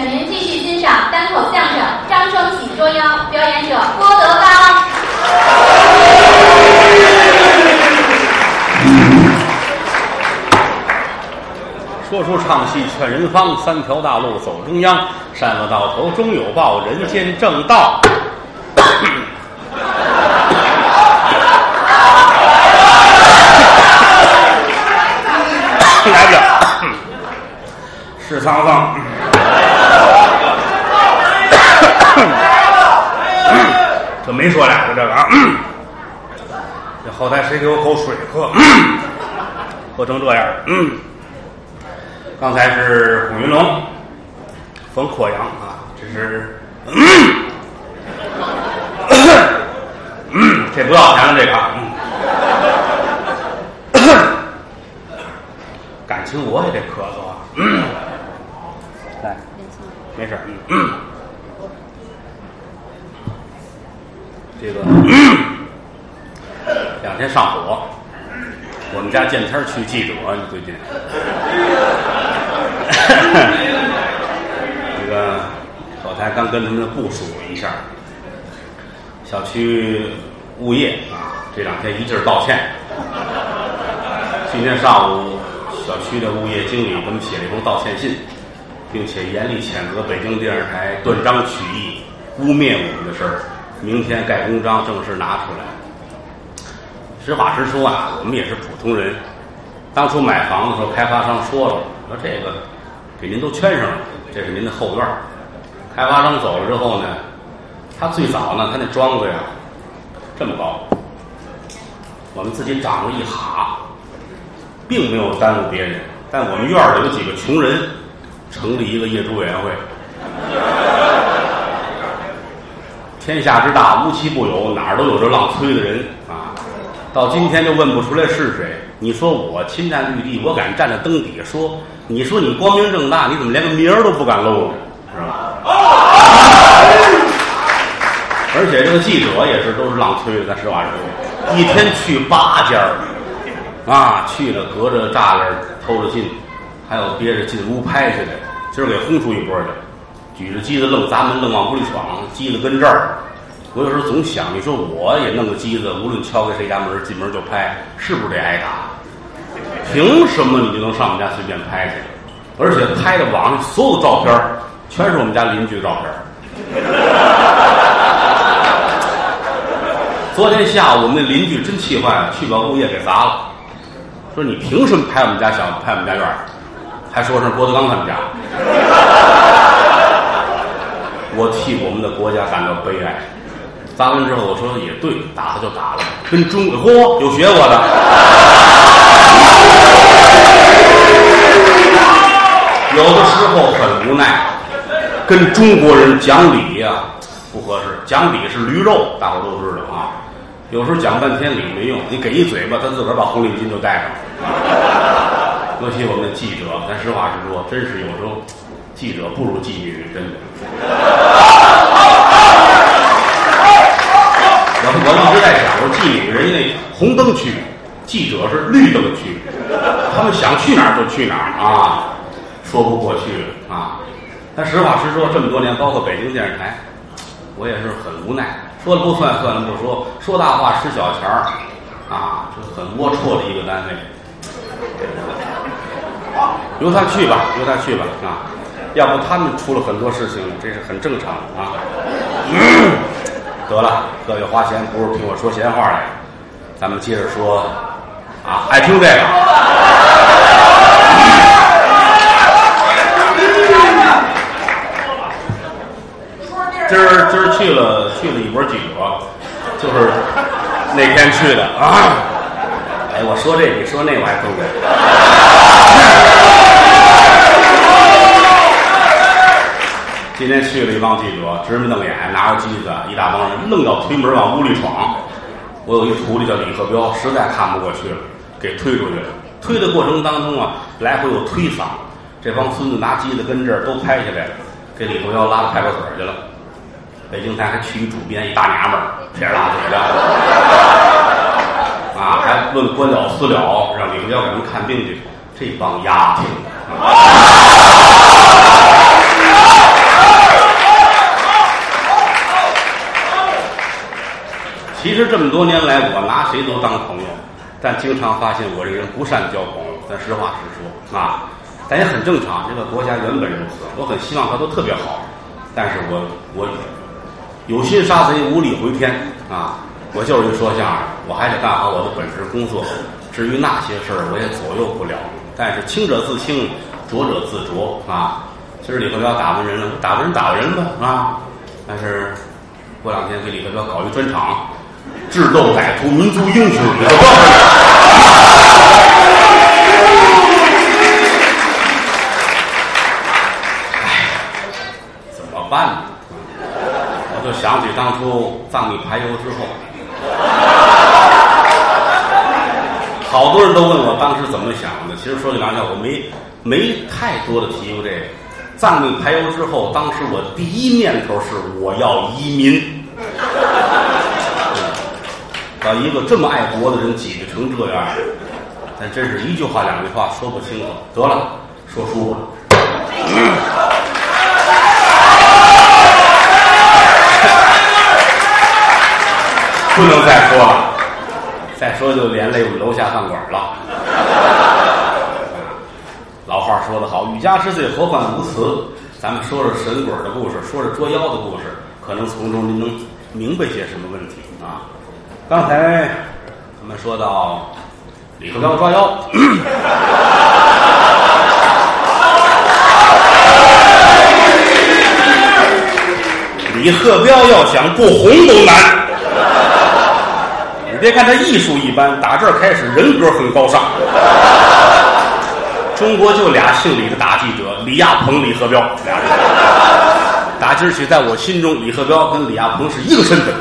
请您继续欣赏单口相声《张生喜捉妖》，表演者郭德纲。说书唱戏劝人方，三条大路走中央，善恶到头终有报，人间正道。来不了，是沧桑。没说俩的这个啊，这后台谁给我口水喝？喝成这样。刚才是孔云龙、冯阔阳啊，这是，这不要钱了，这个。感情我也得咳嗽啊。来，没事嗯。这个两天上火，我们家见天去记者，你最近。这个后台刚跟他们部署一下，小区物业啊，这两天一劲儿道歉。今天上午，小区的物业经理给我们写了一封道歉信，并且严厉谴责北京电视台断章取义、污蔑我们的事儿。明天盖公章，正式拿出来。实话实说啊，我们也是普通人。当初买房的时候，开发商说了，说这个给您都圈上了，这是您的后院。开发商走了之后呢，他最早呢，他那庄子呀这么高，我们自己长了一哈，并没有耽误别人。但我们院里有几个穷人，成立一个业主委员会。天下之大，无奇不有，哪儿都有这浪催的人啊！到今天就问不出来是谁。你说我侵占绿地，我敢站在灯底下说；你说你光明正大，你怎么连个名儿都不敢露，是吧？而且这个记者也是都是浪催的，咱实话实说，一天去八家啊，去了隔着栅栏偷着进，还有憋着进屋拍去的，今儿给轰出一波去。举着机子愣砸门，愣往屋里闯，机子跟这儿。我有时候总想，你说我也弄个机子，无论敲开谁家门，进门就拍，是不是得挨打？凭什么你就能上我们家随便拍去？而且拍的网上所有照片，全是我们家邻居的照片。昨天下午，我们那邻居真气坏了，去把物业给砸了，说你凭什么拍我们家小，拍我们家院还说是郭德纲他们家。我替我们的国家感到悲哀。砸完之后，我说也对，打他就打了，跟中嚯有学过的。有的时候很无奈，跟中国人讲理呀不合适。讲理是驴肉，大伙都知道啊。有时候讲半天理没用，你给一嘴巴，他自个儿把红领巾就戴上了。尤其我们的记者，咱实话实说，真是有时候。记者不如妓女，真的。我我一直在想，我说妓女人家那红灯区，记者是绿灯区，他们想去哪儿就去哪儿啊，说不过去了啊。但实话实说，这么多年，包括北京电视台，我也是很无奈。说了不算，算了不说，说大话使小钱儿啊，就很龌龊的一个单位。由他去吧，由他去吧啊。要不他们出了很多事情，这是很正常的啊。得了，各位花钱不是听我说闲话来，咱们接着说啊，爱听这个。今儿今儿去了去了一波记者，就是那天去的啊。哎，我说这比说那我还更今天去了一帮记者，直眉瞪眼，拿着机子，一大帮人愣要推门往屋里闯。我有一徒弟叫李鹤彪，实在看不过去了，给推出去了。推的过程当中啊，来回有推搡，这帮孙子拿机子跟这儿都拍下来了，给李鹤彪拉到派出所去了。北京台还去一主编，一大娘们儿，撇着大嘴的，啊，还问官了私了，让李鹤彪给他们看病去。这帮丫头。其实这么多年来，我拿谁都当朋友，但经常发现我这人不善交朋友。咱实话实说啊，但也很正常。这个国家原本如此，我很希望他都特别好，但是我我有心杀贼，无力回天啊！我就是一说相声，我还得干好我的本职工作。至于那些事儿，我也左右不了。但是清者自清，浊者自浊啊。今儿李克彪打完人了，打完人打完人吧啊！但是过两天给李克彪搞一专场，智斗歹徒，民族英雄。怎么办呢？我就想起当初藏历排油之后，好多人都问我当时怎么想的。其实说句良心话，我没没太多的提过这个。藏历排油之后，当时我第一念头是我要移民，把一个这么爱国的人挤兑成这样，但真是一句话两句话说不清楚。得了，说书吧。不能再说了，再说就连累我们楼下饭馆了。老话说得好，“欲加之罪，何患无辞”。咱们说说神鬼的故事，说说捉妖的故事，可能从中您能明白些什么问题啊？刚才我们说到李克彪抓妖，李克彪要想不红都难。你别看他艺术一般，打这儿开始人格很高尚。中国就俩姓李的大记者，李亚鹏、李鹤彪俩人。打今儿起，在我心中，李鹤彪跟李亚鹏是一个身份。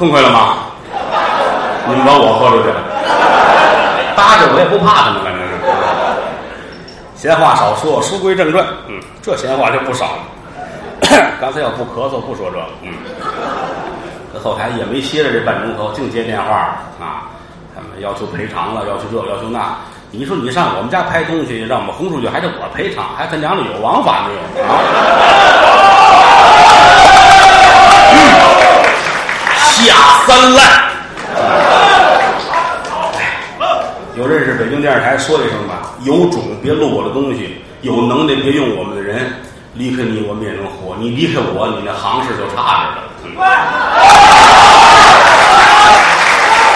痛快了吗？你们把我豁出去了，搭着我也不怕他们，反正是。闲话少说，书归正传。嗯，这闲话就不少了。刚才要不咳嗽，不说这个。嗯。后台也没歇着这半钟头，净接电话啊！他们要求赔偿了，要求这，要求那。你说你上我们家拍东西，让我们轰出去，还得我赔偿，还他娘的有王法没有啊？下三滥！有认识北京电视台说一声吧，有种别录我的东西，有能耐别用我们的人，离开你我们也能活，你离开我，你那行市就差着了。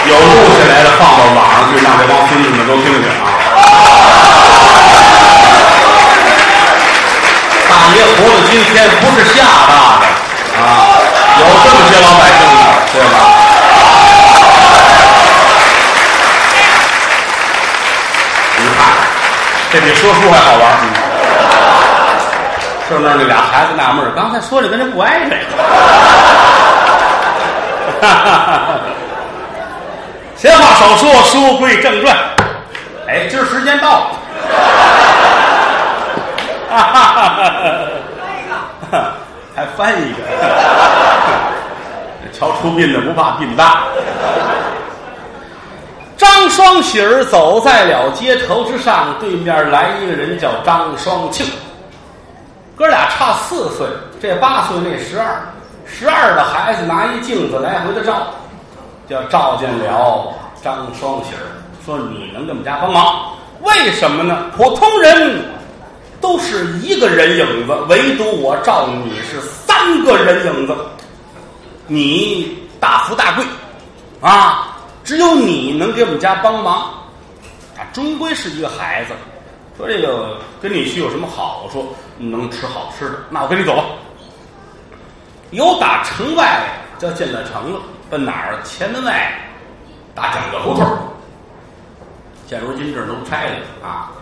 有录下来的放到网上去，让这帮孙子们都听听啊！大爷活到今天不是吓大的啊，有这么些老百姓的，对吧？你看，这比说书还好玩。就那那俩孩子纳闷刚才说的跟这不挨着。哈哈哈！闲话少说，书归正传。哎，今儿时间到了。哈哈哈！还翻一个。瞧出殡的不怕殡大。张双喜儿走在了街头之上，对面来一个人叫张双庆。哥俩差四岁，这八岁，那十二。十二的孩子拿一镜子来回的照，叫照见了张双喜儿，说你能给我们家帮忙？为什么呢？普通人都是一个人影子，唯独我照你是三个人影子。你大富大贵啊，只有你能给我们家帮忙。啊终归是一个孩子，说这个跟你去有什么好处？能吃好吃的，那我跟你走吧。有打城外就进了城了，奔哪儿？前门外大井子胡同现如今这儿都拆了啊。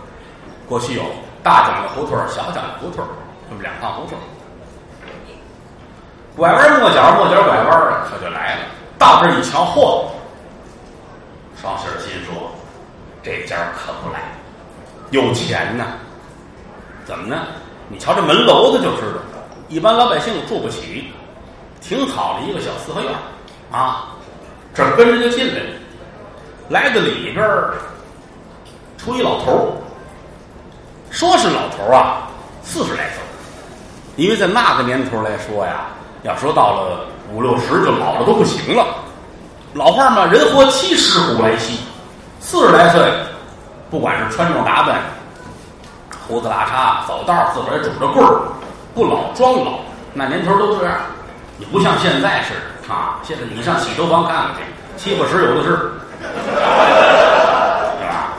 过去有大井子胡同小井子胡同这么两趟胡同拐弯抹角，抹角拐弯的，可就来了。到这一瞧，嚯！双喜心说：“这家可不赖，有钱呐！怎么呢？你瞧这门楼子就知道，一般老百姓住不起。”挺好的一个小四合院啊，这跟着就进来了，来到里边，出一老头，说是老头啊，四十来岁，因为在那个年头来说呀，要说到了五六十就老了都不行了。老话嘛，人活七十古来稀，四十来岁，不管是穿着打扮，胡子拉碴，走道自个儿拄着棍儿，不老装老。那年头都这样，你不像现在似的啊！现在你上洗头房看看去，七八十有的是，是吧？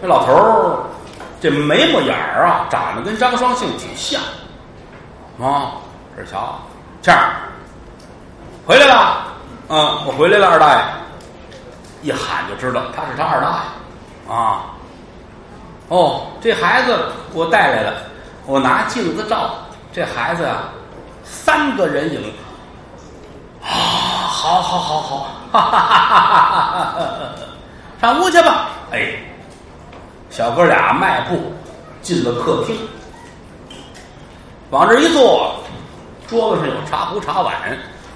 这老头儿这眉毛眼儿啊，长得跟张双庆挺像啊。这瞧，倩儿回来了，嗯，我回来了，二大爷。一喊就知道他是他二大爷啊。哦，这孩子我带来了，我拿镜子照。这孩子啊，三个人影啊，好好好好，哈哈哈哈哈！上屋去吧。哎，小哥俩迈步进了客厅，往这一坐，桌子上有茶壶茶碗，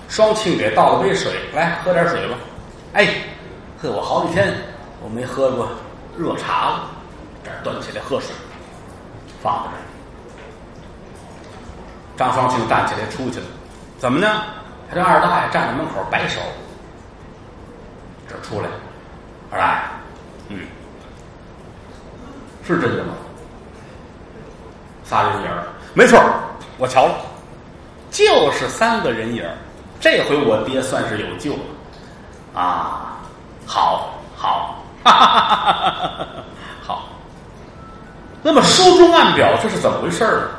双庆给倒了杯水，来喝点水吧。哎，喝我好几天我没喝过热茶了，这儿端起来喝水，放在这儿。张双庆站起来出去了，怎么呢？他这二大爷站在门口摆手，这出来，二大爷，嗯，是真的吗？仨人影儿，没错，我瞧了，就是三个人影。这回我爹算是有救了，啊，好，好，好。那么书中暗表这是怎么回事呢？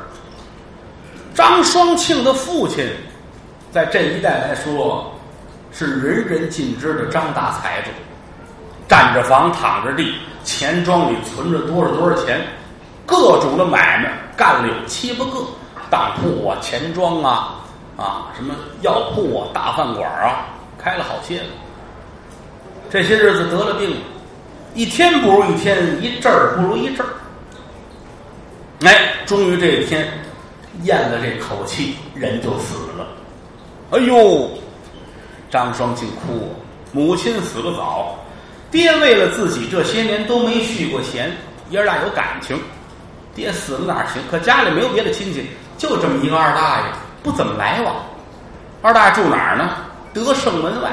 张双庆的父亲，在这一代来说，是人人尽知的张大财主，占着房，躺着地，钱庄里存着多少多少钱，各种的买卖干了有七八个，当铺啊，钱庄啊，啊，什么药铺啊，大饭馆啊，开了好些了。这些日子得了病，一天不如一天，一阵儿不如一阵儿。哎，终于这一天。咽了这口气，人就死了。哎呦，张双竟哭，母亲死的早，爹为了自己这些年都没续过弦，爷俩有感情。爹死了哪行？可家里没有别的亲戚，就这么一个二大爷，不怎么来往。二大爷住哪儿呢？德胜门外。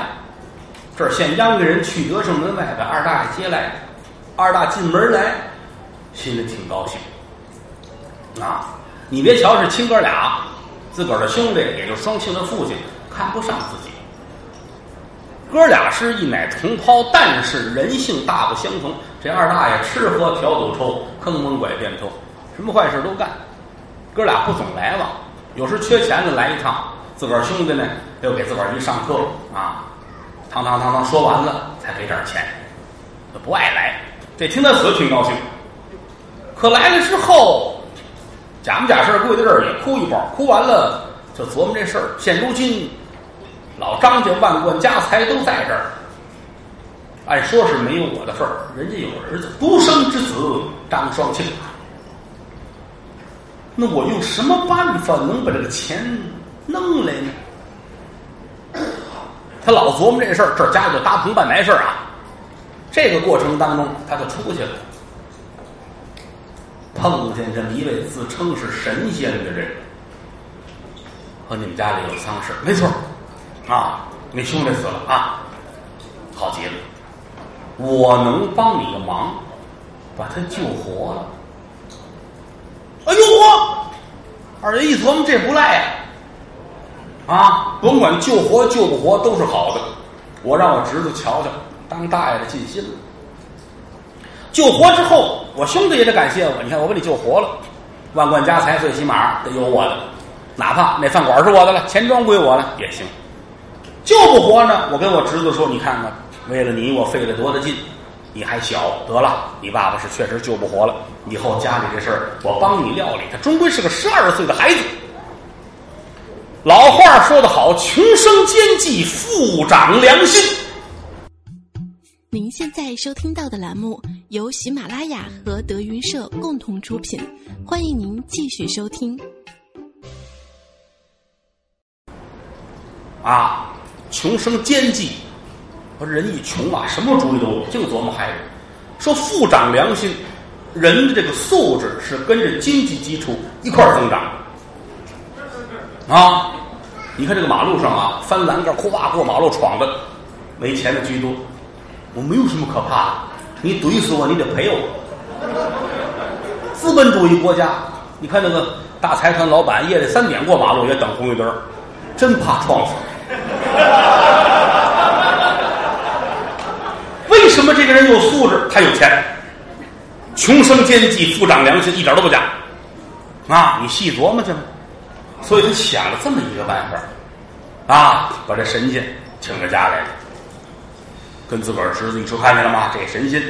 这儿现央个人去德胜门外把二大爷接来。二大进门来，心里挺高兴。啊。你别瞧是亲哥俩，自个儿的兄弟，也就双庆的父亲，看不上自己。哥俩是一奶同胞，但是人性大不相同。这二大爷吃喝嫖赌抽，坑蒙拐骗偷，什么坏事都干。哥俩不总来往，有时缺钱了来一趟，自个儿兄弟呢又给自个儿一上课啊，堂堂堂堂说完了才给点钱，不爱来。这听他死挺高兴，可来了之后。假模假式跪在这儿也哭一包，哭完了就琢磨这事儿。现如今，老张家万贯家财都在这儿，按说是没有我的份儿，人家有儿子，独生之子张双庆。那我用什么办法能把这个钱弄来呢？他老琢磨这事儿，这家里就搭棚办白事儿啊。这个过程当中，他就出去了。碰见这么一位自称是神仙的人，和你们家里有丧事，没错啊，你兄弟死了啊，好极了，我能帮你个忙，把他救活了。二爷一琢磨，这不赖呀，啊，甭管救活救不活都是好的，我让我侄子瞧瞧，当大爷的尽心了。救活之后，我兄弟也得感谢我。你看，我把你救活了，万贯家财最起码得有我的，哪怕那饭馆是我的了，钱庄归我了也行。救不活呢，我跟我侄子说：“你看看，为了你，我费了多大劲。你还小，得了，你爸爸是确实救不活了。以后家里这事儿，我帮你料理。他终归是个十二岁的孩子。老话说得好，穷生奸计，富长良心。”您现在收听到的栏目由喜马拉雅和德云社共同出品，欢迎您继续收听。啊，穷生奸计，我人一穷啊，什么主意都有，净琢磨孩子。说富长良心，人的这个素质是跟着经济基础一块儿增长啊。你看这个马路上啊，翻栏杆、哗过马路闯的，没钱的居多。我没有什么可怕的，你怼死我，你得赔我。资本主义国家，你看那个大财团老板夜里三点过马路也等红绿灯，真怕撞死。为什么这个人有素质？他有钱，穷生奸计，富长良心，一点都不假。啊，你细琢磨去吧。所以他想了这么一个办法，啊，把这神仙请到家来了，跟自个儿侄子一说，看见了吗？这神仙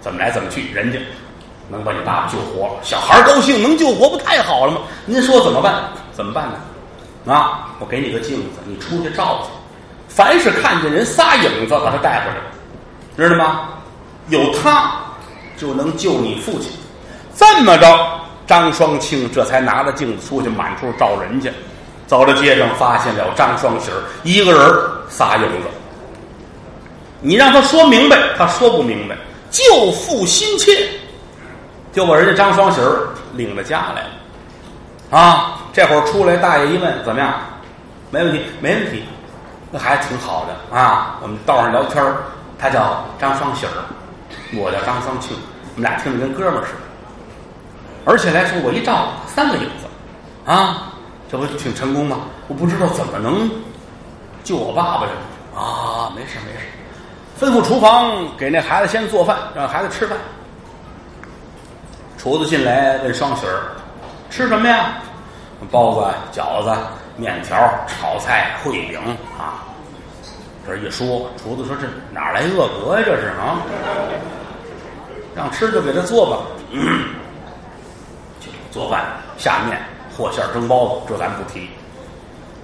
怎么来怎么去，人家能把你爸爸救活了，小孩高兴，能救活不太好了吗？您说怎么办？怎么办呢？啊，我给你个镜子，你出去照去，凡是看见人仨影子，把他带回来，知道吗？有他就能救你父亲。这么着。张双庆这才拿着镜子出去满处照人家，走到街上发现了张双喜一个人仨影子。你让他说明白，他说不明白。救父心切，就把人家张双喜领到家来了。啊，这会儿出来，大爷一问怎么样？没问题，没问题，那孩子挺好的啊。我们道上聊天他叫张双喜儿，我叫张双庆，们俩听着跟哥们儿似的。而且来说，我一照三个影子，啊，这不挺成功吗？我不知道怎么能救我爸爸呀？啊，没事没事，吩咐厨房给那孩子先做饭，让孩子吃饭。厨子进来问双喜儿：“吃什么呀？包子、饺子、面条、炒菜、烩饼啊。”这一说，厨子说：“这哪来恶格呀？这是啊，想吃就给他做吧。”做饭、下面、和馅蒸包子，这咱不提。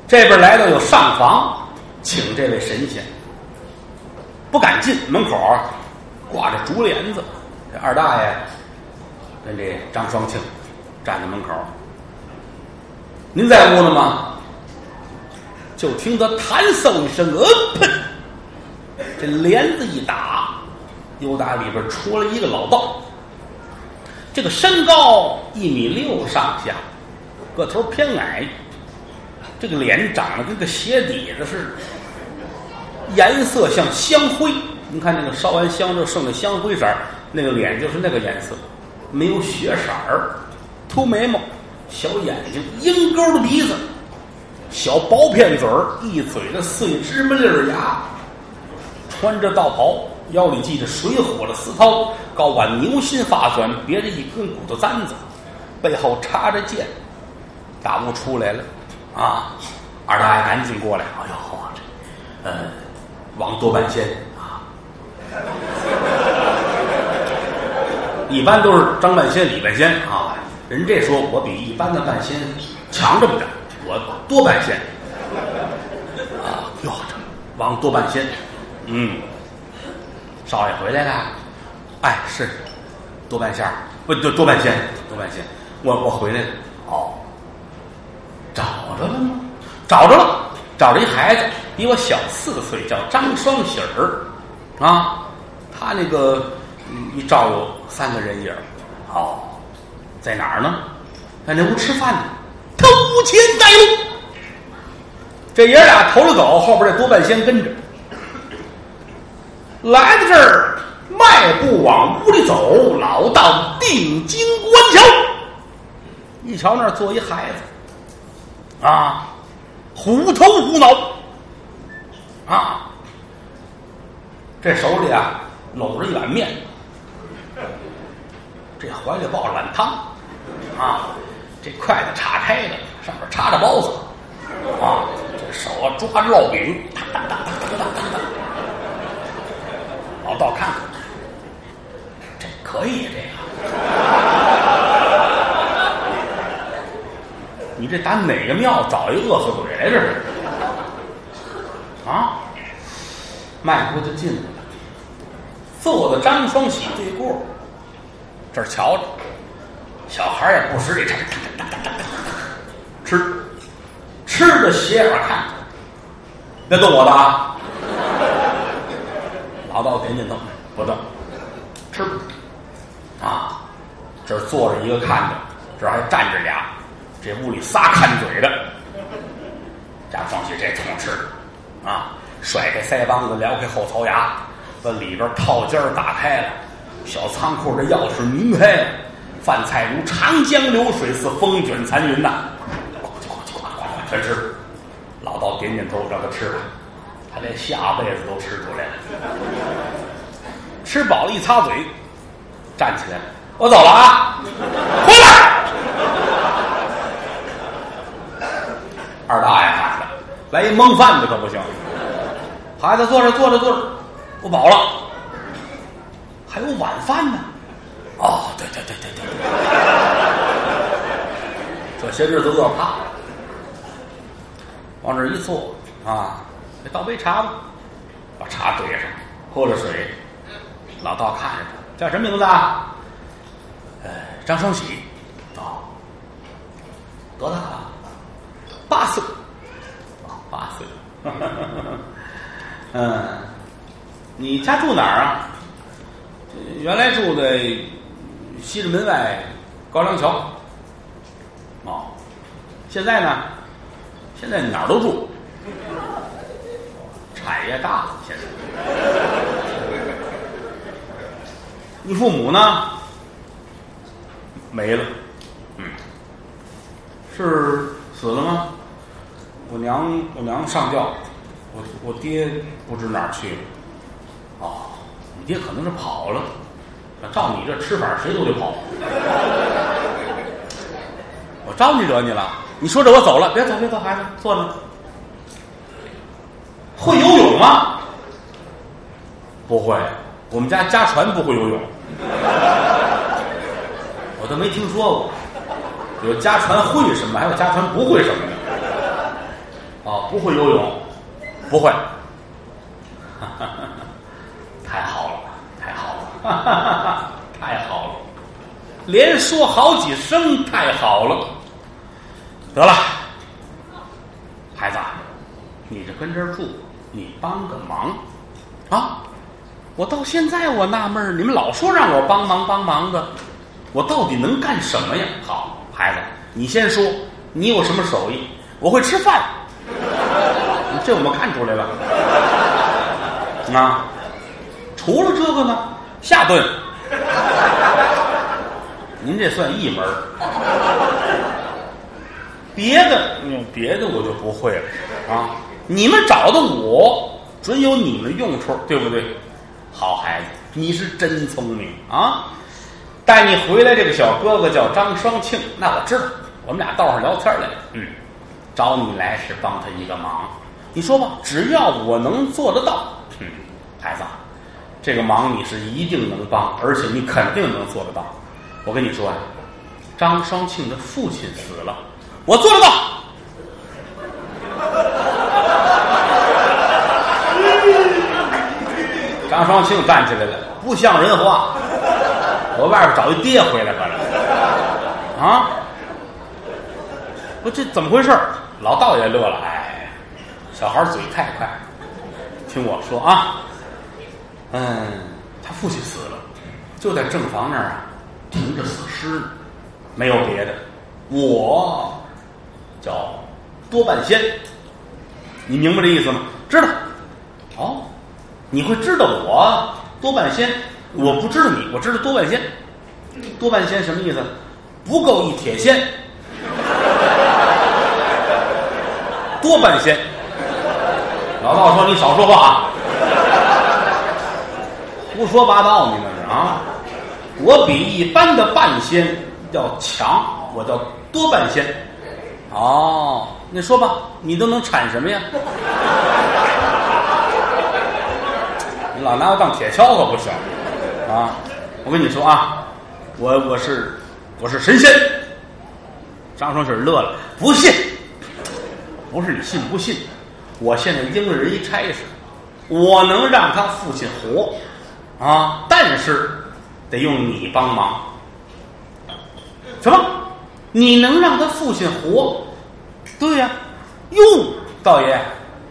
这边来了有上房，请这位神仙，不敢进门口挂着竹帘子。这二大爷跟这张双庆站在门口。您在屋呢吗？就听他弹嗽一声，呃喷，这帘子一打，又打里边出来一个老道。这个身高一米六上下，个头偏矮，这个脸长得跟个鞋底子似的，颜色像香灰。您看那个烧完香之后剩的香灰色那个脸就是那个颜色，没有血色儿，秃眉毛，小眼睛，鹰钩的鼻子，小薄片嘴儿，一嘴的碎芝麻粒儿牙，穿着道袍。腰里系着水火的丝绦，高挽牛心发卷，别着一根骨头簪子，背后插着剑，大屋出来了，啊！二大爷赶紧过来，哎呦，这，呃，王多半仙啊，一般都是张半仙、李半仙啊，人这说我比一般的半仙强这么点，我多半仙，啊，哟，这王多半仙，嗯。少爷回来了，哎，是多半仙儿，不多多半仙，多半仙。我我回来了，哦，找着了吗？找着了，找着一孩子，比我小四岁，叫张双喜儿，啊，他那个一照有三个人影儿，哦，在哪儿呢？在那屋吃饭呢，偷钱带路。这爷俩头了走，后边这多半仙跟着。来到这儿，迈步往屋里走，老道定睛观瞧，一瞧那儿坐一孩子，啊，虎头虎脑，啊，这手里啊搂着一碗面，这怀里抱着碗汤，啊，这筷子叉开的，上面插着包子，啊，这手啊抓着烙饼，哒哒哒哒哒哒哒。老道看看，这可以，这个，你这打哪个庙找一饿死鬼来？着啊？迈步就进来了，坐在张双喜对过，这儿瞧着，小孩也不识这吃，吃，吃着斜眼看，别动我的啊！老道点点头，不动，吃啊！这儿坐着一个看着，这儿还站着俩，这屋里仨看嘴的。张双喜这通吃啊，甩开腮帮子，撩开后槽牙，把里边套间打开了，小仓库的钥匙拧开了，饭菜如长江流水似风卷残云呐，呱唧呱唧呱呱呱全吃。老道点点头，让他吃吧，他连下辈子都吃出来了。吃饱了，一擦嘴，站起来，我走了啊，回来。二大爷，来一蒙饭的可不行。孩子坐着坐着坐着，不饱了，还有晚饭呢。哦，对对对对对，这些日子饿怕了，往这一坐啊，倒杯茶吧，把茶兑上，喝了水。老道看着他，叫什么名字啊？呃，张双喜。哦，多大了？八岁。哦，八岁。嗯，你家住哪儿啊？原来住在西直门外高粱桥。哦，现在呢？现在哪儿都住。产业大，现在。你父母呢？没了，嗯，是死了吗？我娘，我娘上吊，我我爹不知哪儿去了。哦，你爹可能是跑了。照你这吃法，谁都得跑。我招你惹你了？你说着我走了，别走别走，孩子坐那。有吗？不会，我们家家传不会游泳。我都没听说过，有家传会什么，还有家传不会什么的。哦，不会游泳，不会，太好了，太好了，太好了，连说好几声太好了。得了，孩子，你就跟这儿住，你帮个忙啊！我到现在我纳闷儿，你们老说让我帮忙帮忙的，我到底能干什么呀？好，孩子，你先说，你有什么手艺？我会吃饭，这我们看出来了。啊，除了这个呢，下顿，您这算一门别的，别的我就不会了啊。你们找的我，准有你们用处，对不对？好孩子，你是真聪明啊！带你回来这个小哥哥叫张双庆，那我知道，我们俩道上聊天来了。嗯，找你来是帮他一个忙，你说吧，只要我能做得到，嗯，孩子，这个忙你是一定能帮，而且你肯定能做得到。我跟你说啊，张双庆的父亲死了，我做得到。张双庆站起来了，不像人话。我外边找一爹回来吧了，啊！我这怎么回事？老道也乐了，哎，小孩嘴太快，听我说啊，嗯，他父亲死了，就在正房那儿啊，停着死尸，没有别的，我叫多半仙，你明白这意思吗？知道？哦。你会知道我多半仙，我不知道你，我知道多半仙。多半仙什么意思？不够一铁仙。多半仙。老道说：“你少说话啊！胡说八道，你那是啊！我比一般的半仙要强，我叫多半仙。哦，那说吧，你都能产什么呀？”老拿我当铁锹可不行，啊！我跟你说啊，我我是我是神仙。张双喜乐了，不信，不是你信不信？我现在应人一差事，我能让他父亲活，啊！但是得用你帮忙。什么？你能让他父亲活？对呀。哟，道爷，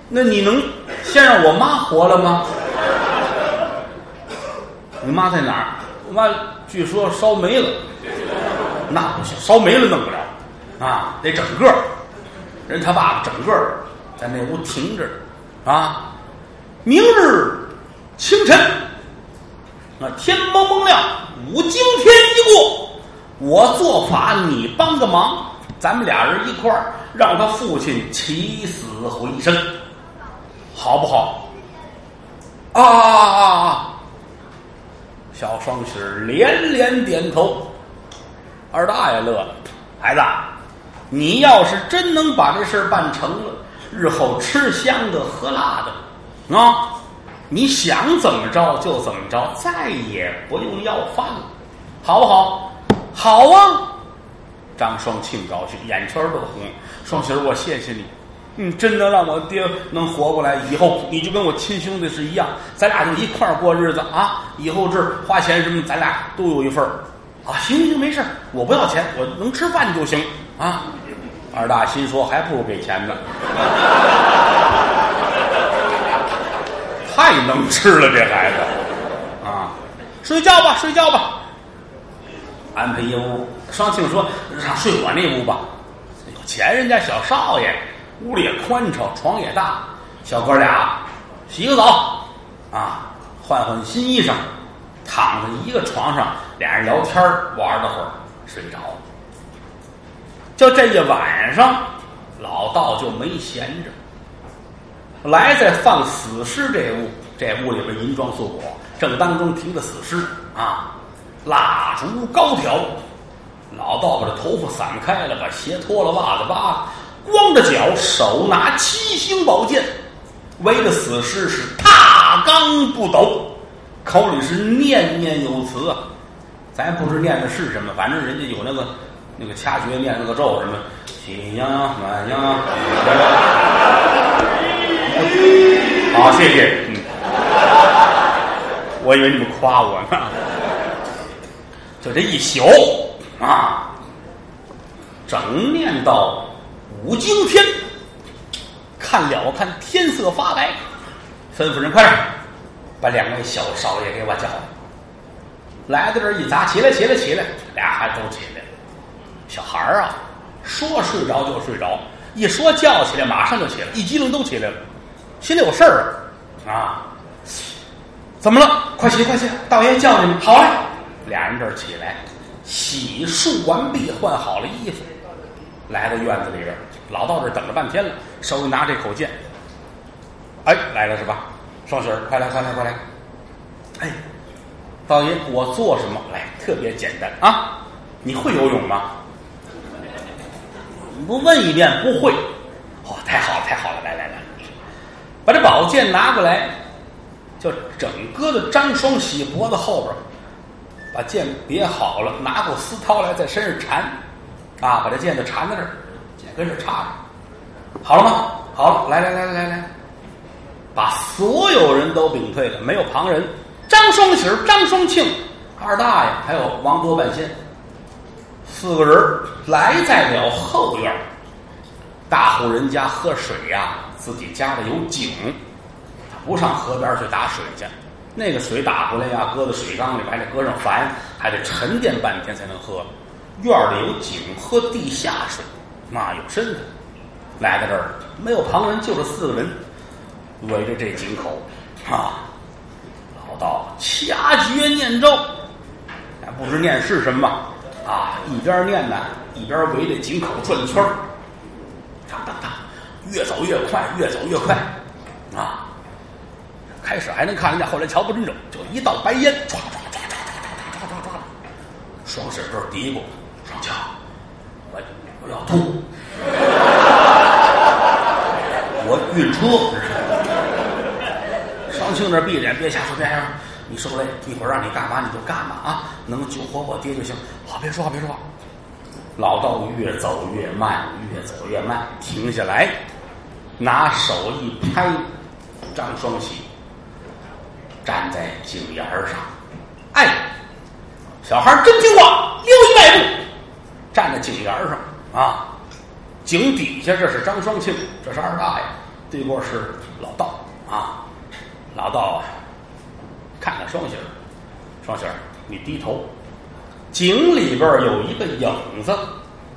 那你能先让我妈活了吗？你妈在哪儿？我妈据说烧没了。那不行，烧没了弄不了啊，得整个儿人他爸爸整个儿在那屋停着啊。明日清晨，啊，天蒙蒙亮，五更天一过，我做法，你帮个忙，咱们俩人一块儿让他父亲起死回生，好不好？啊啊啊啊！小双喜连连点头。二大爷乐了，孩子，你要是真能把这事儿办成了，日后吃香的喝辣的，啊，你想怎么着就怎么着，再也不用要饭了，好不好？好啊！张双庆高兴，眼圈都红。双喜，我谢谢你，嗯，真的让我爹能活过来，以后你就跟我亲兄弟是一样，咱俩就一块儿过日子啊！以后这花钱什么，咱俩都有一份儿啊！行行，没事我不要钱，我能吃饭就行啊！二大心说，还不如给钱呢，太能吃了，这孩子啊！睡觉吧，睡觉吧。安排一屋，双庆说：“让睡我那屋吧，有钱人家小少爷，屋里也宽敞，床也大，小哥俩洗个澡，啊，换换新衣裳，躺在一个床上，俩人聊天玩了会儿，睡着了。就这一晚上，老道就没闲着，来在放死尸这屋，这屋里边银装素裹，正当中停着死尸啊。”蜡烛高挑，老道把这头发散开了，把鞋脱了，袜子扒了，光着脚，手拿七星宝剑，围着死尸是踏罡不抖，口里是念念有词啊。咱不知念的是什么，反正人家有那个那个掐诀念那个咒什么，喜呀满呀。好，谢谢。嗯，我以为你们夸我呢。就这一宿啊，整念到五更天，看了看天色发白，吩咐人快点把两位小少爷给我叫来。来到这儿一砸，起来起来起来，俩孩子都起来了。小孩儿啊，说睡着就睡着，一说叫起来马上就起来，一激灵都起来了，心里有事儿啊！怎么了？快起快起，道爷叫你们，好嘞。俩人这儿起来，洗漱完毕，换好了衣服，来到院子里边。老道这等了半天了，手里拿这口剑。哎，来了是吧？双喜儿，快来快来快来！哎，道爷，我做什么？来，特别简单啊！你会游泳吗？你不问一遍不会。哦，太好了太好了！来来来，把这宝剑拿过来，就整个的张双喜脖子后边。把剑别好了，拿过丝绦来，在身上缠，啊，把这剑就缠在这儿，跟这插着，好了吗？好了，来来来来来，把所有人都屏退了，没有旁人。张双喜、张双庆、二大爷，还有王多半仙，四个人来在了后院。大户人家喝水呀，自己家里有井，他不上河边去打水去。那个水打回来呀，搁在水缸里，还得搁上矾，还得沉淀半天才能喝。院里有井，喝地下水，那有身份。来到这儿，没有旁人，就这四个人围着这井口啊。老道掐诀念咒，还不知念是什么啊。一边念呢，一边围着井口转圈儿，当当当，越走越快，越走越快啊。开始还能看得见，后来瞧不真着，就一道白烟，唰唰唰唰唰唰唰唰。双手这儿嘀咕：“双强，我要吐，我晕车。”双庆这闭着眼，别瞎说，别瞎说。你受累，一会儿让你干嘛你就干嘛啊！能救活我爹就行。好，别说话，别说话。老道越走越慢，越走越慢，停下来，拿手一拍，张双喜。站在井沿上，哎，小孩真听话，溜一迈步，站在井沿上啊。井底下这是张双庆，这是二大爷，对过是老道啊。老道啊，看看双喜儿，双喜儿，你低头，井里边有一个影子，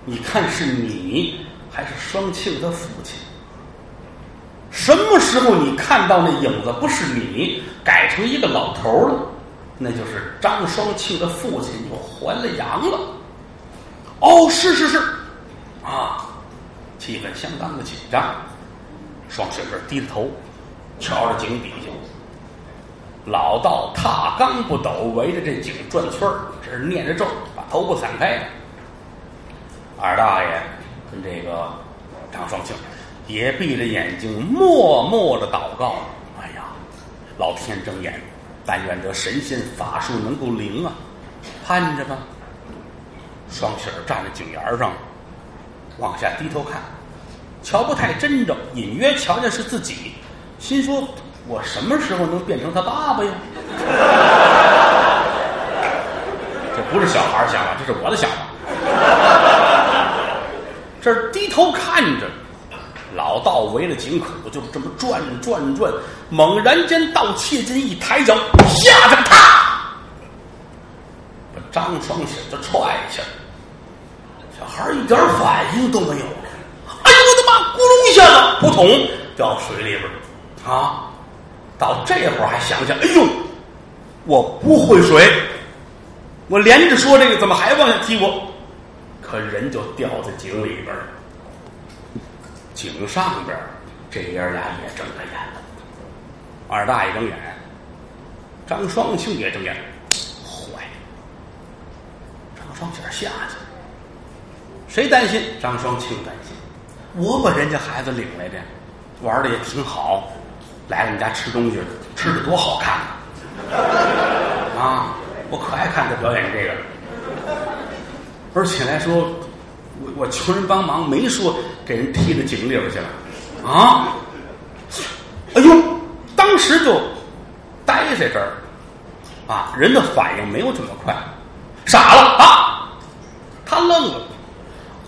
你看是你还是双庆的父亲？什么时候你看到那影子不是你，改成一个老头了？那就是张双庆的父亲又还了阳了。哦，是是是，啊，气氛相当的紧张。双喜儿低着头，瞧着井底下，老道踏罡不抖，围着这井转圈儿，这是念着咒，把头发散开。二大爷跟这个张双庆也闭着眼睛，默默的祷告。哎呀，老天睁眼，但愿这神仙法术能够灵啊！盼着吧。双喜儿站在井沿上，往下低头看，瞧不太真着，隐约瞧见是自己，心说：“我什么时候能变成他爸爸呀？” 这不是小孩想法，这是我的想法。这低头看着，老道围了井口，就这么转转转，猛然间到切近一抬脚，下着，啪，把张双喜就踹下。小孩一点反应都没有。哎呦我的妈！咕隆一下子，扑通掉水里边了。啊，到这会儿还想想，哎呦，我不会水，我连着说这个，怎么还往下踢我？可人就掉在井里边儿。井上边，这爷俩也睁着眼了。二大爷睁眼，张双庆也睁眼，坏了，张双庆下去了。谁担心？张双庆担心。我把人家孩子领来的，玩的也挺好，来我们家吃东西，吃的多好看啊！我可爱看他表演这个。而且来说，我我求人帮忙，没说给人踢到井里边去了啊！哎呦，当时就呆在这儿啊，人的反应没有这么快，傻了啊！他愣了。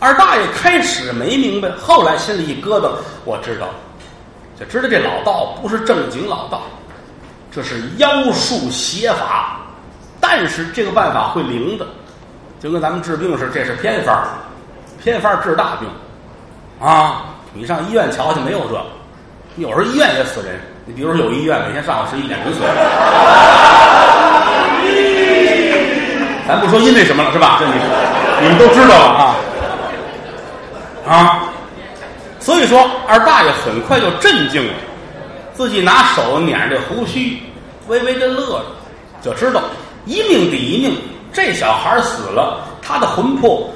二大爷开始没明白，后来心里一咯噔，我知道，就知道这老道不是正经老道，这是妖术邪法，但是这个办法会灵的，就跟咱们治病似的，这是偏方偏方治大病，啊，你上医院瞧去没有这，有时候医院也死人，你比如说有医院每天上午十一点钟死，咱不说因为什么了是吧？这你你们都知道了啊。啊，所以说二大爷很快就镇静了，自己拿手捻着胡须，微微的乐着，就知道一命抵一命，这小孩死了，他的魂魄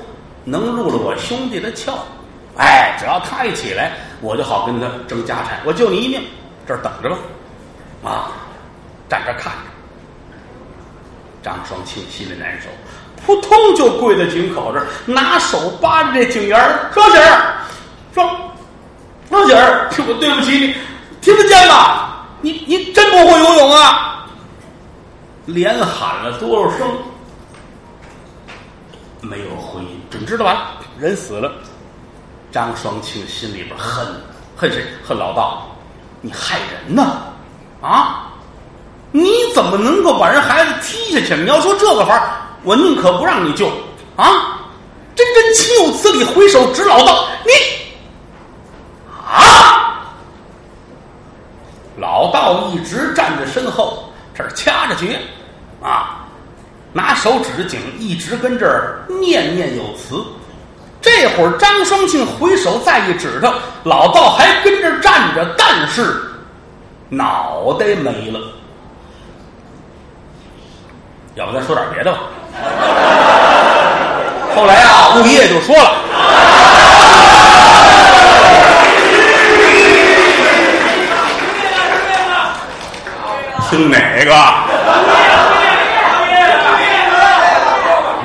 能入了我兄弟的窍，哎，只要他一起来，我就好跟他争家产，我救你一命，这儿等着吧，啊，站这看着，张双庆心里难受。扑通就跪在井口这儿，拿手扒着这井沿儿，双喜儿，双双喜儿，我对不起你，听得见吗？你你真不会游泳啊？连喊了多少声，没有回音，准知道吧人死了。张双庆心里边恨，恨谁？恨老道，你害人呢？啊？你怎么能够把人孩子踢下去？你要说这个法儿。我宁可不让你救，啊！真真岂有此理！回手指老道，你啊！老道一直站在身后，这儿掐着诀，啊，拿手指着井，一直跟这儿念念有词。这会儿张双庆回手再一指他，老道还跟这儿站着，但是脑袋没了。要不再说点别的吧。后来啊，物业就说了：“听哪个？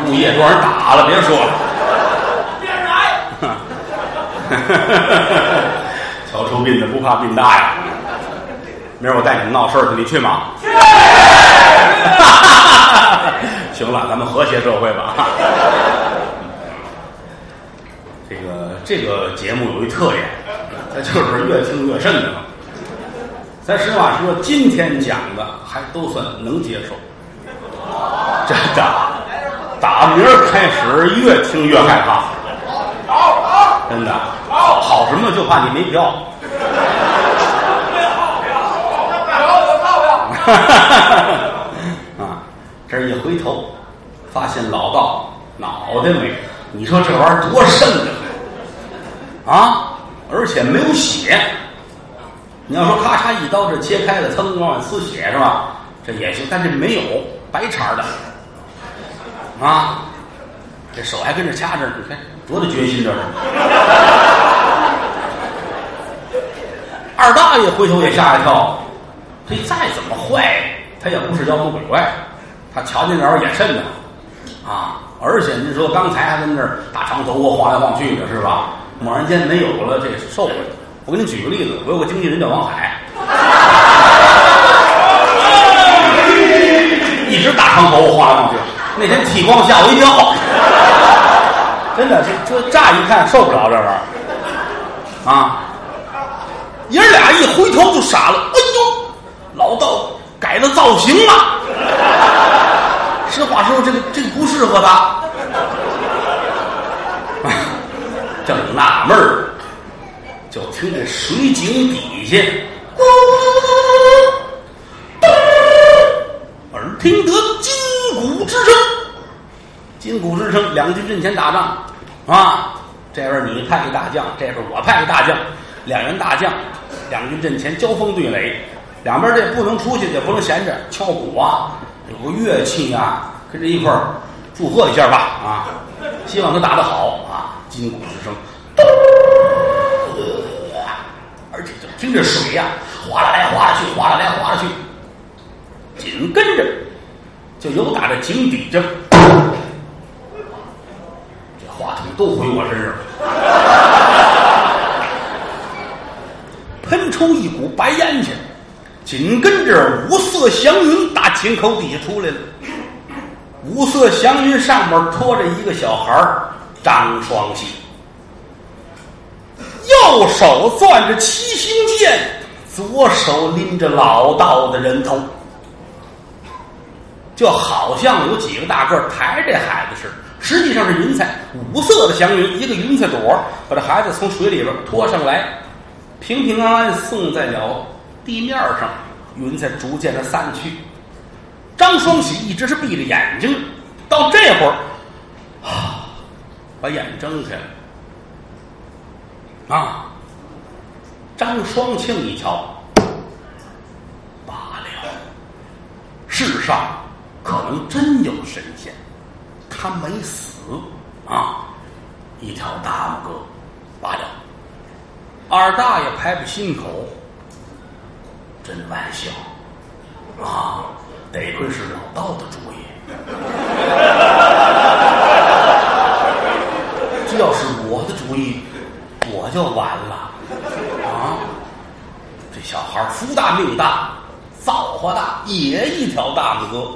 物业都让人打了，别说了。瞧出殡的不怕病大呀！明儿我带你们闹事儿去，你去吗？去。行了，咱们和谐社会吧。这个这个节目有一特点，那就是越听越瘆得慌。咱实话说，今天讲的还都算能接受，真的打明儿开始越听越害怕，好真的，好什么就怕你没票。这一回头，发现老道脑袋没了，你说这玩意儿多瘆得啊！而且没有血。你要说咔嚓一刀这切开了，噌往外呲血是吧？这也行，但这没有白茬的啊！这手还跟着掐着，你看多大决心这是！二大爷回头也吓一跳，这再怎么坏，他也不是妖魔鬼怪，他瞧见点也瘆得啊！而且您说刚才还跟那儿大长头发晃来晃去的是吧？猛然间没有了，这受不了。我给您举个例子，我有个经纪人叫王海，一直大长头发晃来晃去。那天剃光吓我一跳，真的，这这乍一看受不了这玩意啊！爷俩一回头就傻了，哎呦，老道改了造型了。实话说，这个这个不适合他。正纳闷儿，就听这水井底下，耳听得金鼓之声。金鼓之声，两军阵前打仗啊！这边你派一大将，这边我派一大将，两员大将，两军阵前交锋对垒，两边这不能出去，也不能闲着，敲鼓啊，有个乐器啊，跟着一块儿祝贺一下吧啊！希望他打得好啊！金鼓之声，而且就听着水呀、哗啦来哗啦去，哗啦来哗啦去，紧跟着就有打这井底下，这话筒都回我身上了，喷出一股白烟去，紧跟着五色祥云打井口底下出来了。五色祥云上面拖着一个小孩儿张双喜，右手攥着七星剑，左手拎着老道的人头，就好像有几个大个儿抬着这孩子似的，实际上是云彩，五色的祥云，一个云彩朵把这孩子从水里边拖上来，平平安安送在了地面上，云彩逐渐的散去。张双喜一直是闭着眼睛，到这会儿，啊，把眼睁开了。啊，张双庆一瞧，罢了，世上可能真有神仙，他没死啊，一条大拇哥罢了。二大爷拍拍心口，真玩笑啊！得亏是老道的主意，这要是我的主意，我就完了啊！这小孩福大命大，造化大，也一条大拇哥。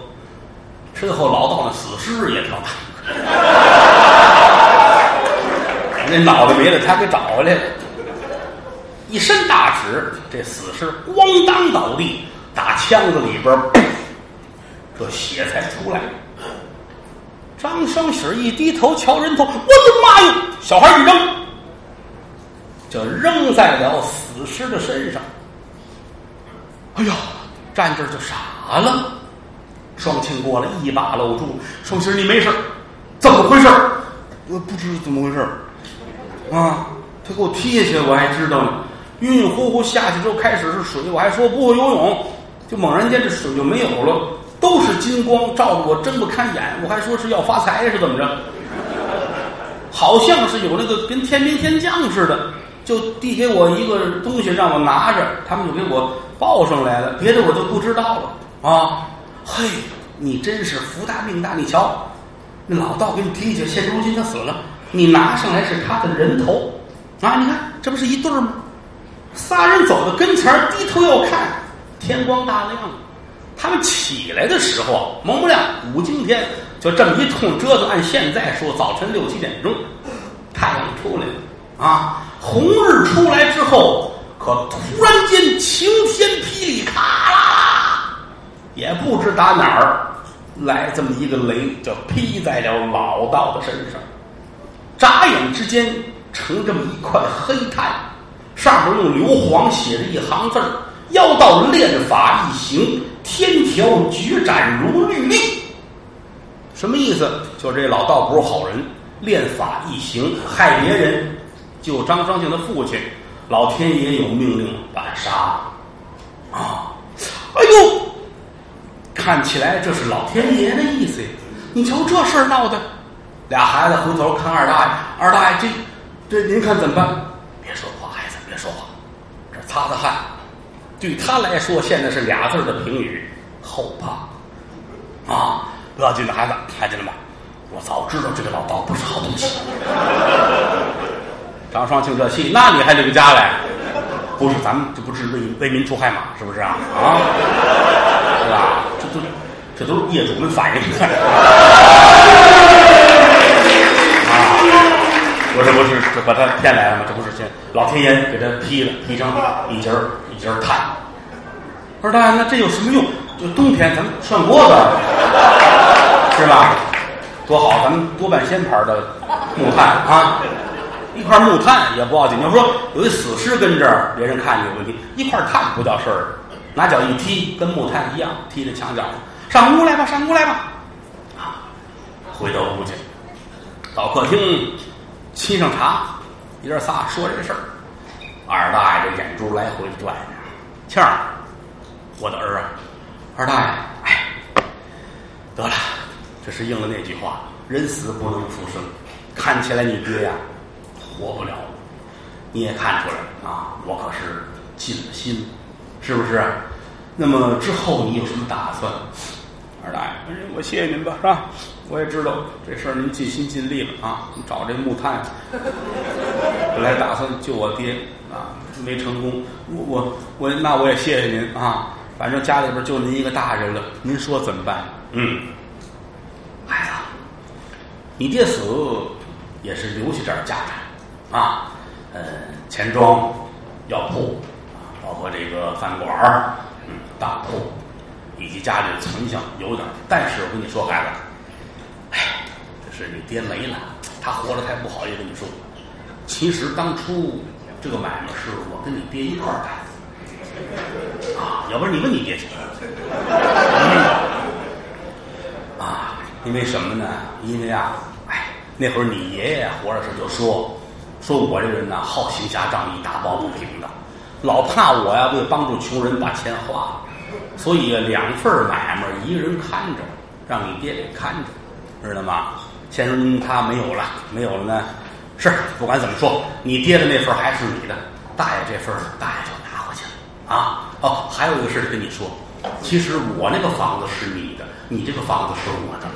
身后老道那死尸也条大，那脑袋没了，他给找回来了。一伸大指，这死尸咣当倒地，打枪子里边。这血才出来。张双喜一低头瞧人头，我的妈呀！小孩一扔，就扔在了死尸的身上。哎呀，站这儿就傻了。双庆过来一把搂住双喜，你没事怎么回事我不知怎么回事啊，他给我踢下去，我还知道呢。晕晕乎乎下去之后，开始是水，我还说不会游泳，就猛然间这水就没有了。都是金光照得我睁不开眼，我还说是要发财是怎么着？好像是有那个跟天兵天将似的，就递给我一个东西让我拿着，他们就给我抱上来了，别的我就不知道了啊！嘿，你真是福大命大！你瞧，那老道给你提下，现如今他死了，你拿上来是他的人头啊！你看这不是一对儿吗？仨人走到跟前低头要看，天光大亮了。他们起来的时候啊，蒙不亮五更天，就这么一通折腾。按现在说，早晨六七点钟，太阳出来了啊！红日出来之后，可突然间晴天霹雳，咔啦，也不知打哪儿来这么一个雷，就劈在了老道的身上。眨眼之间，成这么一块黑炭，上面用硫磺写着一行字：“妖道炼法一行，天条决斩如律令。”什么意思？就这老道不是好人，炼法一行，害别人，救张双庆的父亲，老天爷有命令把他杀了。啊！哎呦，看起来这是老天爷的意思呀！你瞧这事儿闹的，俩孩子回头看二大爷，二大爷这这您看怎么办？别说，别说话，这擦擦汗。对他来说，现在是俩字的评语：后怕。啊！不要紧的孩子，看见了吗？我早知道这个老道不是好东西。张双庆这气，那你还领家来？不是，咱们这不是为为民除害嘛？是不是啊？啊，是吧？这都这都是业主们反映的。啊，不是不是，这把他骗来了吗？这不是先老天爷给他劈了，劈成一截儿一截儿炭。二大爷，那这有什么用？就冬天咱们涮锅子，是吧？多好，咱们多半仙牌的木炭啊。一块木炭也不要紧，要说有一死尸跟这儿，别人看你有问题。一块炭不叫事儿，拿脚一踢，跟木炭一样，踢在墙角上屋来吧，上屋来吧。啊，回到屋去，到客厅，沏上茶，爷仨说这事儿。二大爷这眼珠来回转着，庆儿，我的儿啊，二大爷，哎，得了，这是应了那句话，人死不能复生。看起来你爹呀。活不了，你也看出来啊！我可是尽了心，是不是？那么之后你有什么打算？二大爷，我谢谢您吧，是吧？我也知道这事儿您尽心尽力了啊！找这木炭，本来打算救我爹啊，没成功。我我我，那我也谢谢您啊！反正家里边就您一个大人了，您说怎么办？嗯，孩子，你爹死也是留下点家产。啊，呃，钱庄、药铺，包括这个饭馆儿，嗯，当铺，以及家里的存项有点。但是我跟你说，孩子，哎，这是你爹没了，他活着太不好。也跟你说，其实当初这个买卖是我跟你爹一块儿干的，啊，要不然你问你爹去。啊，因为什么呢？因为啊，哎，那会儿你爷爷活着时就说。说我这人呢，好行侠仗义、打抱不平的，老怕我呀为帮助穷人把钱花了，所以两份买卖一个人看着，让你爹给看着，知道吗？现如他没有了，没有了呢，是不管怎么说，你爹的那份还是你的，大爷这份大爷就拿回去了啊。哦，还有一个事跟你说，其实我那个房子是你的，你这个房子是我的。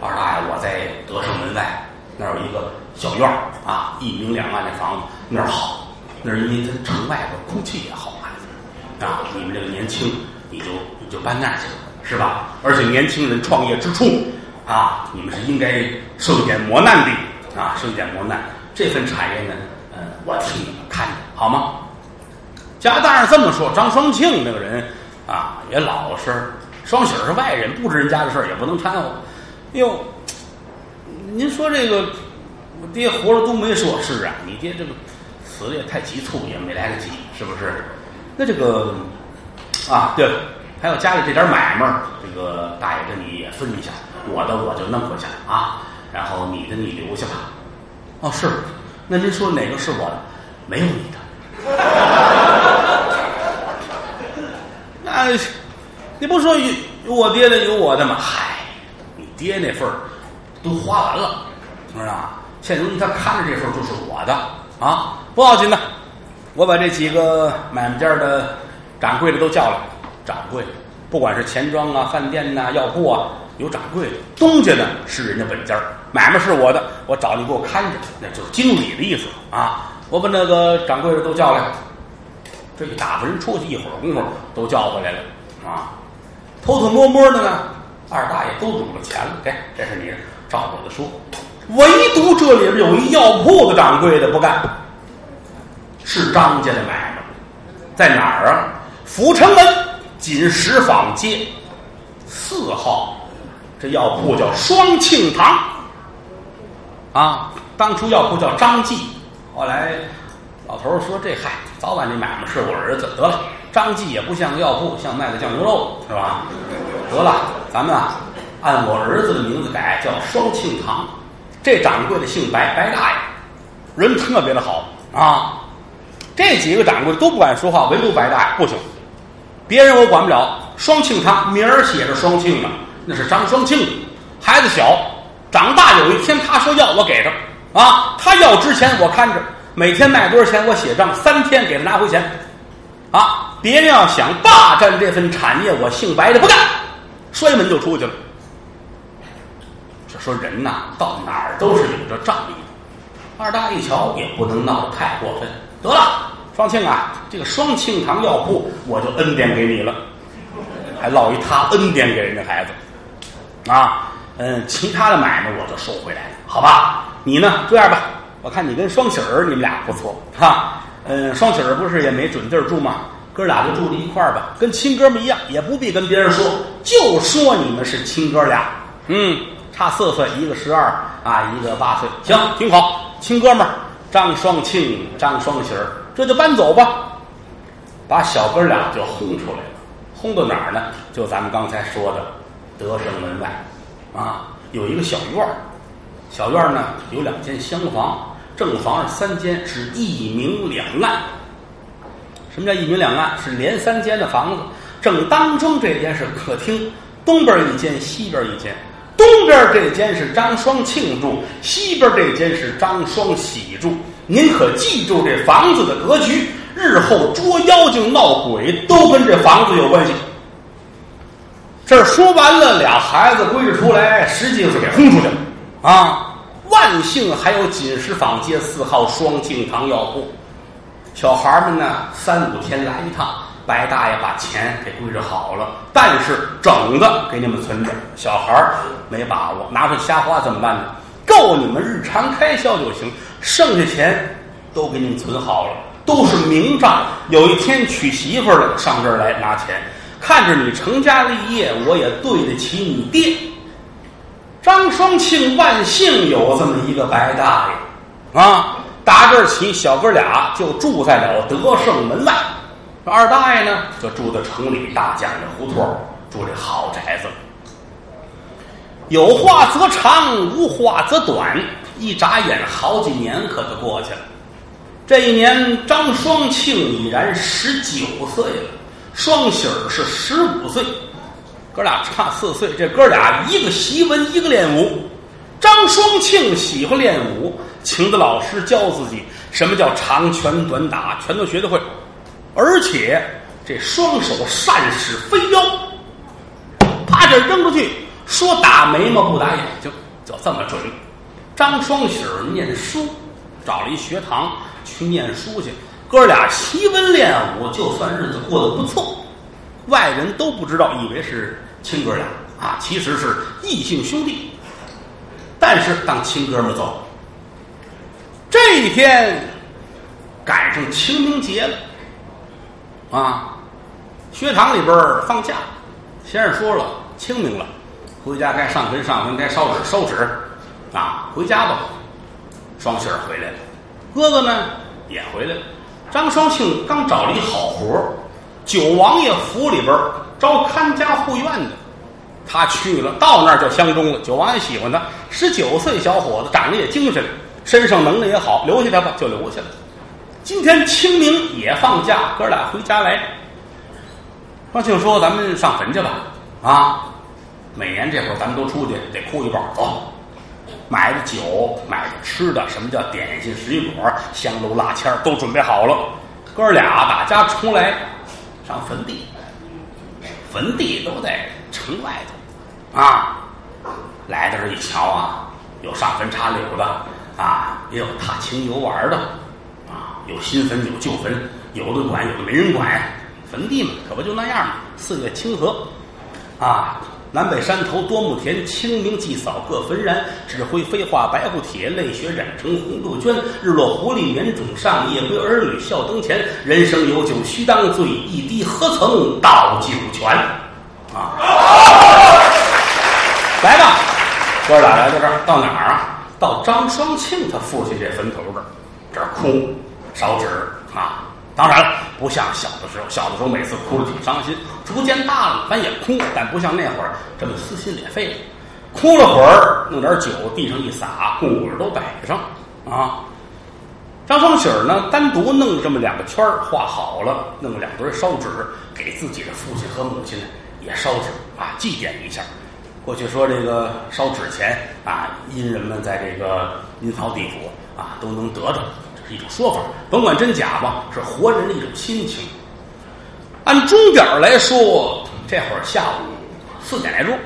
二大爷，我在德胜门外。那儿有一个小院儿啊，一明两暗的房子，那儿好。那儿因为它城外边空气也好啊。啊，你们这个年轻，你就你就搬那儿去了，是吧？而且年轻人创业之初啊，你们是应该受一点磨难的啊，受一点磨难。这份产业呢，嗯，我替你们看着，好吗？家当然这么说，张双庆那个人啊，也老实。双喜是外人，不知人家的事儿，也不能掺和。哟。您说这个，我爹活着都没说是啊，你爹这个死的也太急促，也没来得及，是不是？那这个啊，对了，还有家里这点买卖，这个大爷跟你也分一下，我的我就弄回去了啊，然后你的你留下吧。哦，是，那您说哪个是我的？没有你的。那你不说有有我爹的有我的吗？嗨，你爹那份儿。都花完了，是不是啊？现如今他看着这份就是我的啊，不要紧的。我把这几个买卖家的掌柜的都叫来，掌柜的，不管是钱庄啊、饭店呐、药铺啊，有掌柜的。东家呢是人家本家，买卖是我的，我找你给我看着，那就是经理的意思啊。我把那个掌柜的都叫来，这一打发人出去，一会儿功夫都叫回来了啊。偷偷摸摸的呢，二大爷都赌了钱了，给，这是你的。照我的说，唯独这里边有一药铺的掌柜的不干，是张家的买卖，在哪儿啊？阜成门锦石坊街，四号，这药铺叫双庆堂。啊，当初药铺叫张记，后来老头儿说这嗨，早晚这买卖是我儿子，得了，张记也不像个药铺，像卖个酱牛肉是吧？得了，咱们啊，按我儿子的名字改，叫双庆堂。这掌柜的姓白，白大爷，人特别的好啊。这几个掌柜都不敢说话，唯独白大爷不行。别人我管不了，双庆堂名儿写着双庆呢，那是张双庆。孩子小，长大有一天他说要我给他啊，他要之前我看着，每天卖多少钱我写账，三天给他拿回钱。啊，别人要想霸占这份产业，我姓白的不干，摔门就出去了。这说人呐，到哪儿都是有着仗义的。二大一瞧，也不能闹得太过分。得了，双庆啊，这个双庆堂药铺我就恩典给你了，还落一他恩典给人家孩子，啊，嗯，其他的买卖我就收回来了，好吧？你呢，这样吧，我看你跟双喜儿你们俩不错，哈，嗯，双喜儿不是也没准地儿住吗？哥俩就住在一块儿吧，跟亲哥们一样，也不必跟别人说，就说你们是亲哥俩，嗯，差四岁，一个十二啊，一个八岁，行，挺好，亲哥们儿。张双庆、张双喜儿，这就搬走吧，把小哥俩就轰出来了。轰到哪儿呢？就咱们刚才说的德胜门外，啊，有一个小院儿。小院儿呢有两间厢房，正房是三间，是一明两暗。什么叫一明两暗？是连三间的房子，正当中这间是客厅，东边一间，西边一间。东边这间是张双庆住，西边这间是张双喜住。您可记住这房子的格局，日后捉妖精闹鬼都跟这房子有关系。这说完了，俩孩子归置出来，实际上是给轰出去了啊！万幸还有锦石坊街四号双庆堂药铺，小孩们呢三五天来一趟。白大爷把钱给归置好了，但是整的给你们存着。小孩没把握，拿出去瞎花怎么办呢？够你们日常开销就行，剩下钱都给你们存好了，都是明账。有一天娶媳妇儿了，上这儿来拿钱，看着你成家立业，我也对得起你爹。张双庆万幸有这么一个白大爷啊！打这儿起，小哥俩就住在了德胜门外。二大爷呢，就住在城里大将的胡同住这好宅子。有话则长，无话则短。一眨眼，好几年可就过去了。这一年，张双庆已然十九岁了，双喜儿是十五岁，哥俩差四岁。这哥俩一个习文，一个练武。张双庆喜欢练武，请的老师教自己什么叫长拳短打，全都学得会。而且这双手善使飞镖，啪这扔出去，说打眉毛不打眼睛，就这么准。张双喜儿念书，找了一学堂去念书去。哥俩习文练武，就算日子过得不错。外人都不知道，以为是亲哥俩啊，其实是异姓兄弟。但是当亲哥们走，这一天赶上清明节了。啊，学堂里边放假，先生说了，清明了，回家该上坟上坟，该烧纸烧纸，啊，回家吧。双喜儿回来了，哥哥呢也回来了。张双庆刚找了一好活儿九王爷府里边招看家护院的，他去了，到那儿就相中了。九王爷喜欢他，十九岁小伙子，长得也精神，身上能耐也好，留下他吧，就留下了。今天清明也放假，哥俩回家来。双庆说：“咱们上坟去吧，啊，每年这会儿咱们都出去得哭一包，走，买的酒，买的吃的，什么叫点心、水果、香炉、蜡签都准备好了。哥俩打家出来，上坟地，坟地都在城外头，啊，来的人一瞧啊，有上坟插柳的，啊，也有踏青游玩的啊。”有新坟，有旧坟，有的管，有的没人管。坟地嘛，可不就那样嘛。四月清河，啊，南北山头多亩田，清明祭扫各焚然。指挥飞化白布铁，泪血染成红杜鹃。日落狐狸眼肿上，夜归儿女笑灯前。人生有酒须当醉，一滴何曾到酒泉？啊！来吧，哥俩来到这儿，到哪儿啊？到张双庆他父亲这坟头这儿，这儿哭，烧纸啊。当然了，不像小的时候，小的时候每次哭了挺伤心。逐渐大了，咱也哭，但不像那会儿这么撕心裂肺了。哭了会儿，弄点酒地上一撒，供果都摆上啊。张双喜儿呢，单独弄这么两个圈儿，画好了，弄两堆烧纸，给自己的父亲和母亲呢也烧纸啊，祭奠一下。过去说这个烧纸钱啊，阴人们在这个阴曹地府啊都能得着，一种说法，甭管真假吧，是活人的一种心情。按钟点来说，这会儿下午四点来钟，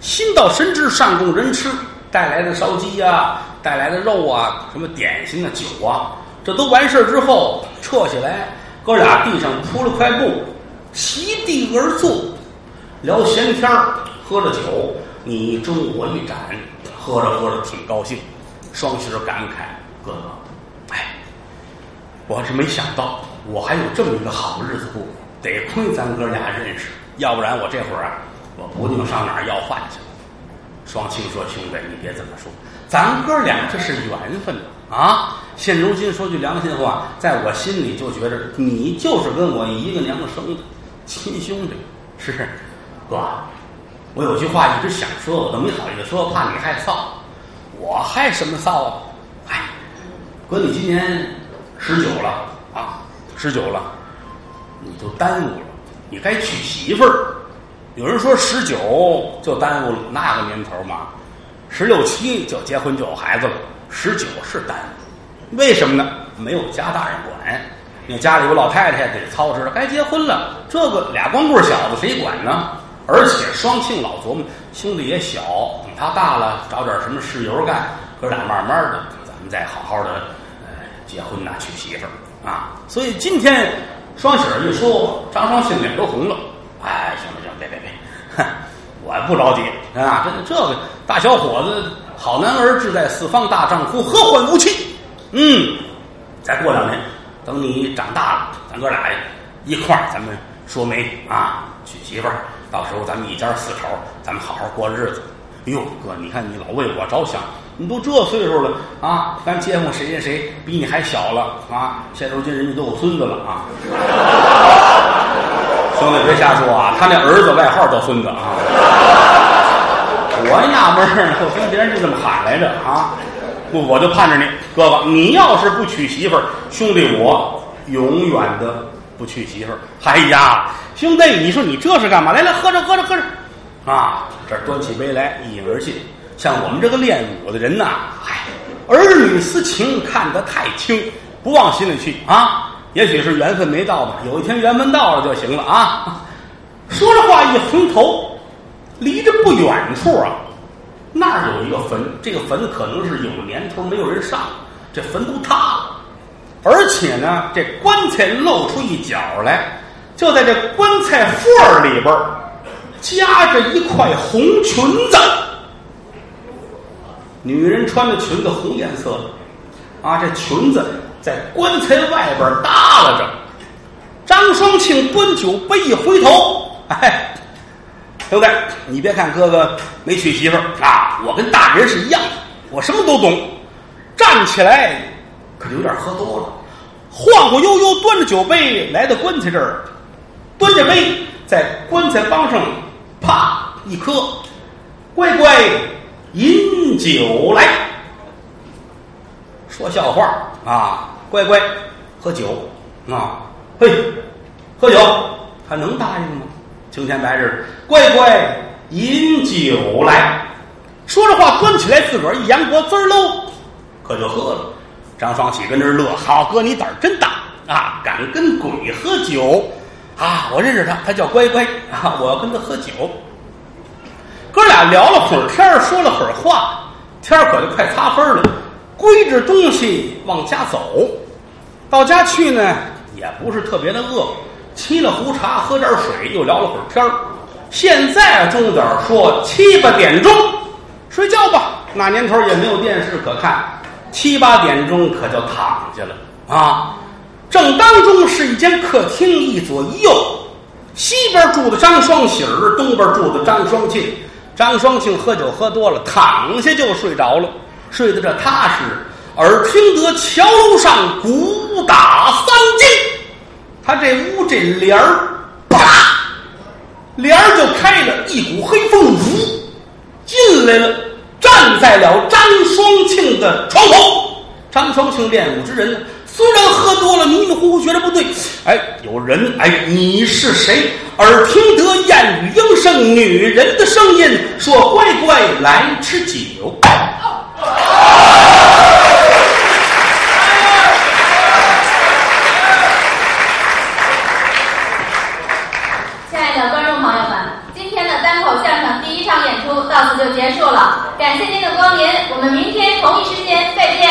心到神知上供人吃带来的烧鸡呀、带来的肉啊、什么点心啊、酒啊，这都完事儿之后撤下来，哥俩地上铺了块布，席地而坐，聊闲天，喝着酒，你一盅我一盏，喝着喝着挺高兴。双膝儿感慨：“哥哥，哎，我是没想到我还有这么一个好日子过，得亏咱哥俩认识，要不然我这会儿啊，我不定上哪儿要饭去了。”双清说：“兄弟，你别这么说，咱哥俩这是缘分啊！现如今说句良心话，在我心里就觉着你就是跟我一个娘生的亲兄弟。是哥，我有句话一直想说，我都没好意思说，怕你害臊。我害什么臊啊？哎，哥，你今年十九了啊，十九了，你就耽误了，你该娶媳妇儿。有人说十九就耽误了那个年头嘛，十六七就结婚就有孩子了，十九是耽误，为什么呢？没有家大人管，你家里有老太太得操持了，该结婚了，这个俩光棍小子谁管呢？而且双庆老琢磨，兄弟也小，等他大了找点什么事由干，哥俩慢慢的，咱们再好好的呃结婚呐，娶媳妇儿啊。所以今天双喜儿一说，张双庆脸都红了。哎，行了行了，别别别，我不着急啊！这这个大小伙子，好男儿志在四方，大丈夫何患无妻？嗯，再过两年，等你长大了，咱哥俩一块儿，咱们说媒啊，娶媳妇儿。到时候咱们一家四口，咱们好好过日子。哟，哥，你看你老为我着想，你都这岁数了啊！咱街坊谁谁谁比你还小了啊？现如今人家都有孙子了啊！兄弟，别瞎说啊！他那儿子外号叫孙子啊！我纳闷儿呢，我听别人就这么喊来着啊！不，我就盼着你，哥哥，你要是不娶媳妇儿，兄弟我永远的不娶媳妇儿。哎呀，兄弟，你说你这是干嘛？来来，喝着喝着喝着，啊，这端起杯来，一饮而尽。像我们这个练武的人呐，哎，儿女私情看得太轻，不往心里去啊。也许是缘分没到吧，有一天缘分到了就行了啊！说着话一回头，离着不远处啊，那儿有一个坟，这个坟可能是有年头没有人上，这坟都塌了，而且呢，这棺材露出一角来，就在这棺材缝儿里边夹着一块红裙子，女人穿的裙子红颜色的，啊，这裙子。在棺材外边耷拉着，张双庆端酒杯一回头，哎，对不对，你别看哥哥没娶媳妇儿啊，我跟大人是一样的，我什么都懂。站起来，可有点喝多了，晃晃悠悠端着酒杯来到棺材这儿，端着杯在棺材帮上啪一磕，乖乖饮酒来，说笑话啊。乖乖，喝酒啊！嘿，喝酒，他能答应吗？青天白日，乖乖饮酒来。说着话，端起来自个儿一扬脖，滋儿喽，可就喝了。张双喜跟这儿乐，好哥，你胆儿真大啊，敢跟鬼喝酒啊！我认识他，他叫乖乖啊，我要跟他喝酒。哥俩聊了会儿天儿，说了会儿话，天儿可就快擦分了，归置东西往家走。到家去呢，也不是特别的饿，沏了壶茶，喝点水，又聊了会儿天儿。现在钟点说七八点钟，睡觉吧。那年头也没有电视可看，七八点钟可就躺下了啊。正当中是一间客厅，一左一右，西边住的张双喜儿，东边住的张双庆。张双庆喝酒喝多了，躺下就睡着了，睡得这踏实。耳听得桥楼上鼓打三更，他这屋这帘儿，啪，帘儿就开了，一股黑风呜进来了，站在了张双庆的床头。张双庆练武之人呢，虽然喝多了，迷迷糊糊觉得不对，哎，有人，哎，你是谁？耳听得燕语莺声，女人的声音，说：“乖乖来吃酒。”亲爱的观众朋友们，今天的单口相声第一场演出到此就结束了，感谢您的光临，我们明天同一时间再见。